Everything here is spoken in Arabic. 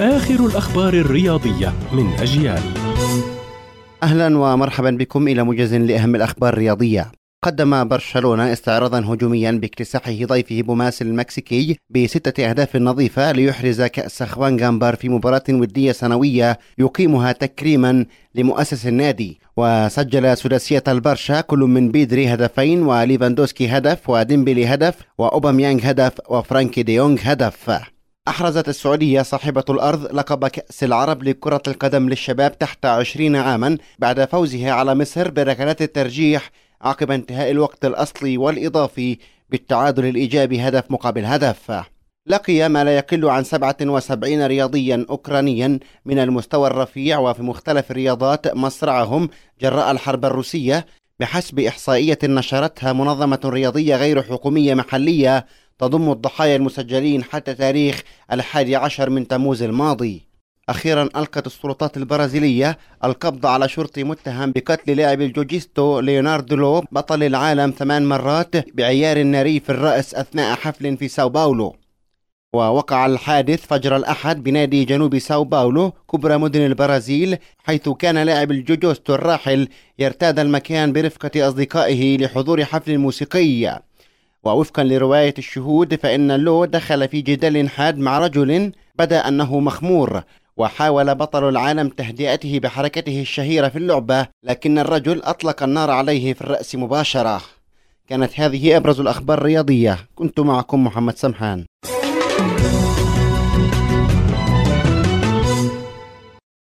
آخر الأخبار الرياضية من أجيال. أهلا ومرحبا بكم إلى موجز لأهم الأخبار الرياضية. قدم برشلونة استعراضا هجوميا باكتساحه ضيفه بوماس المكسيكي بستة أهداف نظيفة ليحرز كأس خوان جامبار في مباراة ودية سنوية يقيمها تكريما لمؤسس النادي. وسجل سداسية البرشا كل من بيدري هدفين وليفاندوسكي هدف وديمبلي هدف وأوباميانغ هدف وفرانكي ديونغ هدف. أحرزت السعودية صاحبة الأرض لقب كأس العرب لكرة القدم للشباب تحت عشرين عاما بعد فوزها على مصر بركلات الترجيح عقب انتهاء الوقت الأصلي والإضافي بالتعادل الإيجابي هدف مقابل هدف. لقي ما لا يقل عن 77 رياضيا أوكرانيا من المستوى الرفيع وفي مختلف الرياضات مصرعهم جراء الحرب الروسية بحسب إحصائية نشرتها منظمة رياضية غير حكومية محلية تضم الضحايا المسجلين حتى تاريخ الحادي عشر من تموز الماضي. أخيرا ألقت السلطات البرازيلية القبض على شرطي متهم بقتل لاعب الجوجيتسو ليوناردو لو بطل العالم ثمان مرات بعيار ناري في الرأس أثناء حفل في ساو باولو. ووقع الحادث فجر الأحد بنادي جنوب ساو باولو كبرى مدن البرازيل حيث كان لاعب الجوجيتسو الراحل يرتاد المكان برفقة أصدقائه لحضور حفل موسيقي. ووفقا لرواية الشهود فإن لو دخل في جدال حاد مع رجل بدا أنه مخمور وحاول بطل العالم تهدئته بحركته الشهيرة في اللعبة لكن الرجل أطلق النار عليه في الرأس مباشرة. كانت هذه أبرز الأخبار الرياضية. كنت معكم محمد سمحان.